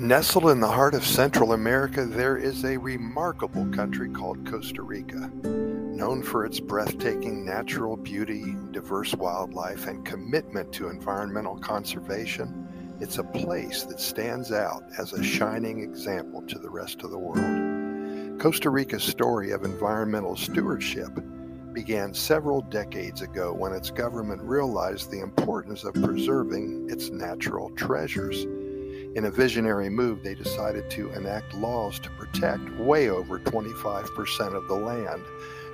Nestled in the heart of Central America, there is a remarkable country called Costa Rica. Known for its breathtaking natural beauty, diverse wildlife, and commitment to environmental conservation, it's a place that stands out as a shining example to the rest of the world. Costa Rica's story of environmental stewardship began several decades ago when its government realized the importance of preserving its natural treasures. In a visionary move, they decided to enact laws to protect way over 25% of the land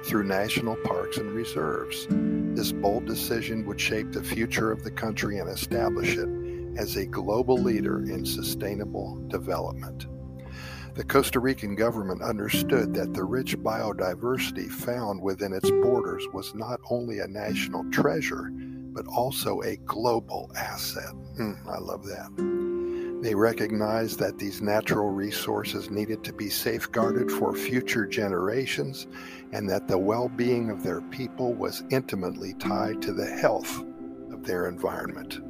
through national parks and reserves. This bold decision would shape the future of the country and establish it as a global leader in sustainable development. The Costa Rican government understood that the rich biodiversity found within its borders was not only a national treasure, but also a global asset. Mm, I love that. They recognized that these natural resources needed to be safeguarded for future generations and that the well being of their people was intimately tied to the health of their environment.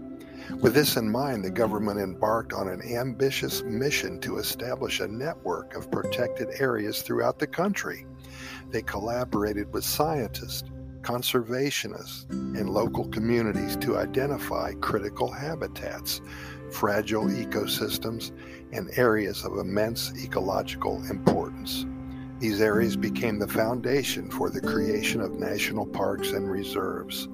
With this in mind, the government embarked on an ambitious mission to establish a network of protected areas throughout the country. They collaborated with scientists, conservationists, and local communities to identify critical habitats fragile ecosystems, and areas of immense ecological importance. These areas became the foundation for the creation of national parks and reserves.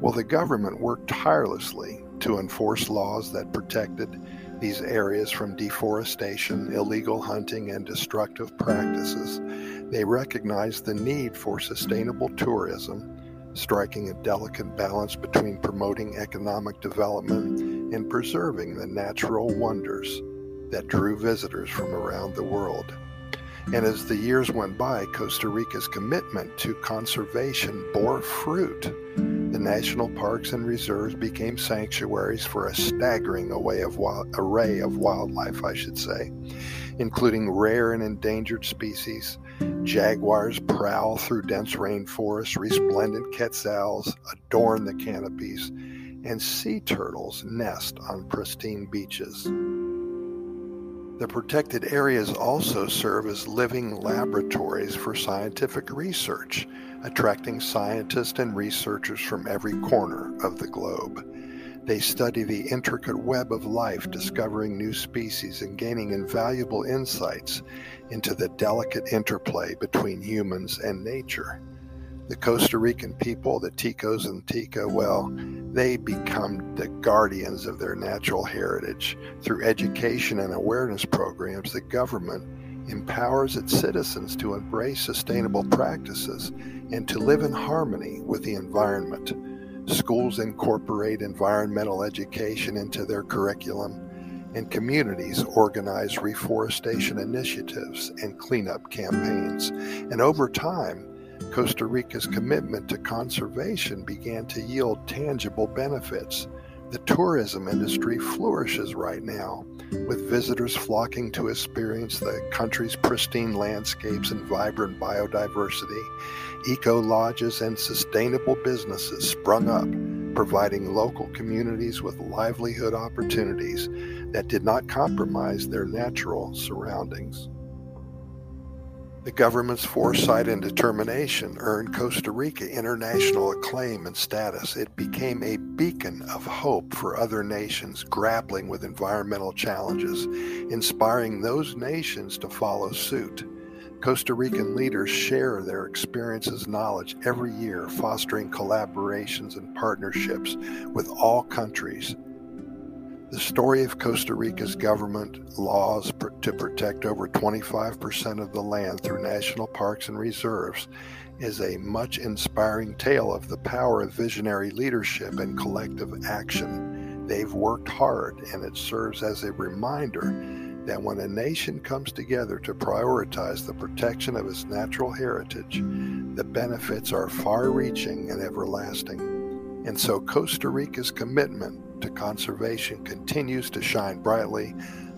Well, the government worked tirelessly to enforce laws that protected these areas from deforestation, illegal hunting, and destructive practices. They recognized the need for sustainable tourism, striking a delicate balance between promoting economic development in preserving the natural wonders that drew visitors from around the world. And as the years went by, Costa Rica's commitment to conservation bore fruit. The national parks and reserves became sanctuaries for a staggering array of, array of wildlife, I should say, including rare and endangered species. Jaguars prowl through dense rainforests, resplendent quetzals adorn the canopies, and sea turtles nest on pristine beaches. The protected areas also serve as living laboratories for scientific research, attracting scientists and researchers from every corner of the globe. They study the intricate web of life, discovering new species and gaining invaluable insights into the delicate interplay between humans and nature the Costa Rican people, the Ticos and Tica, well, they become the guardians of their natural heritage. Through education and awareness programs, the government empowers its citizens to embrace sustainable practices and to live in harmony with the environment. Schools incorporate environmental education into their curriculum, and communities organize reforestation initiatives and cleanup campaigns. And over time, Costa Rica's commitment to conservation began to yield tangible benefits. The tourism industry flourishes right now, with visitors flocking to experience the country's pristine landscapes and vibrant biodiversity. Eco lodges and sustainable businesses sprung up, providing local communities with livelihood opportunities that did not compromise their natural surroundings. The government's foresight and determination earned Costa Rica international acclaim and status. It became a beacon of hope for other nations grappling with environmental challenges, inspiring those nations to follow suit. Costa Rican leaders share their experiences and knowledge every year, fostering collaborations and partnerships with all countries the story of Costa Rica's government laws to protect over 25% of the land through national parks and reserves is a much inspiring tale of the power of visionary leadership and collective action. They've worked hard, and it serves as a reminder that when a nation comes together to prioritize the protection of its natural heritage, the benefits are far reaching and everlasting. And so Costa Rica's commitment to conservation continues to shine brightly,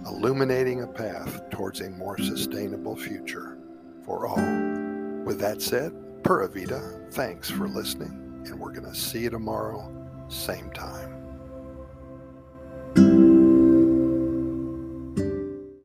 illuminating a path towards a more sustainable future for all. With that said, Pura Vida, thanks for listening, and we're going to see you tomorrow, same time.